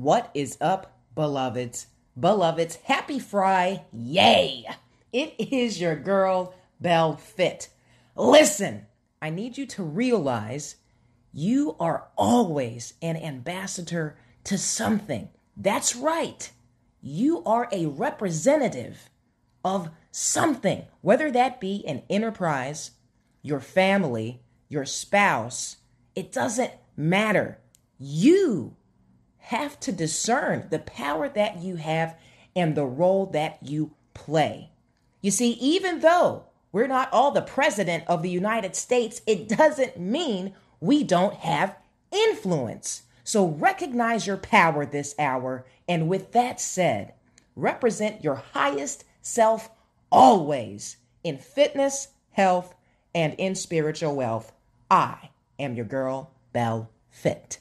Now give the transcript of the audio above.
What is up, beloveds? Beloveds, happy fry, yay! It is your girl, BellFit. Listen, I need you to realize you are always an ambassador to something. That's right. You are a representative of something, whether that be an enterprise, your family, your spouse, it doesn't matter. You have to discern the power that you have and the role that you play. You see, even though we're not all the president of the United States, it doesn't mean we don't have influence. So recognize your power this hour. And with that said, represent your highest self always in fitness, health, and in spiritual wealth. I am your girl, Belle Fit.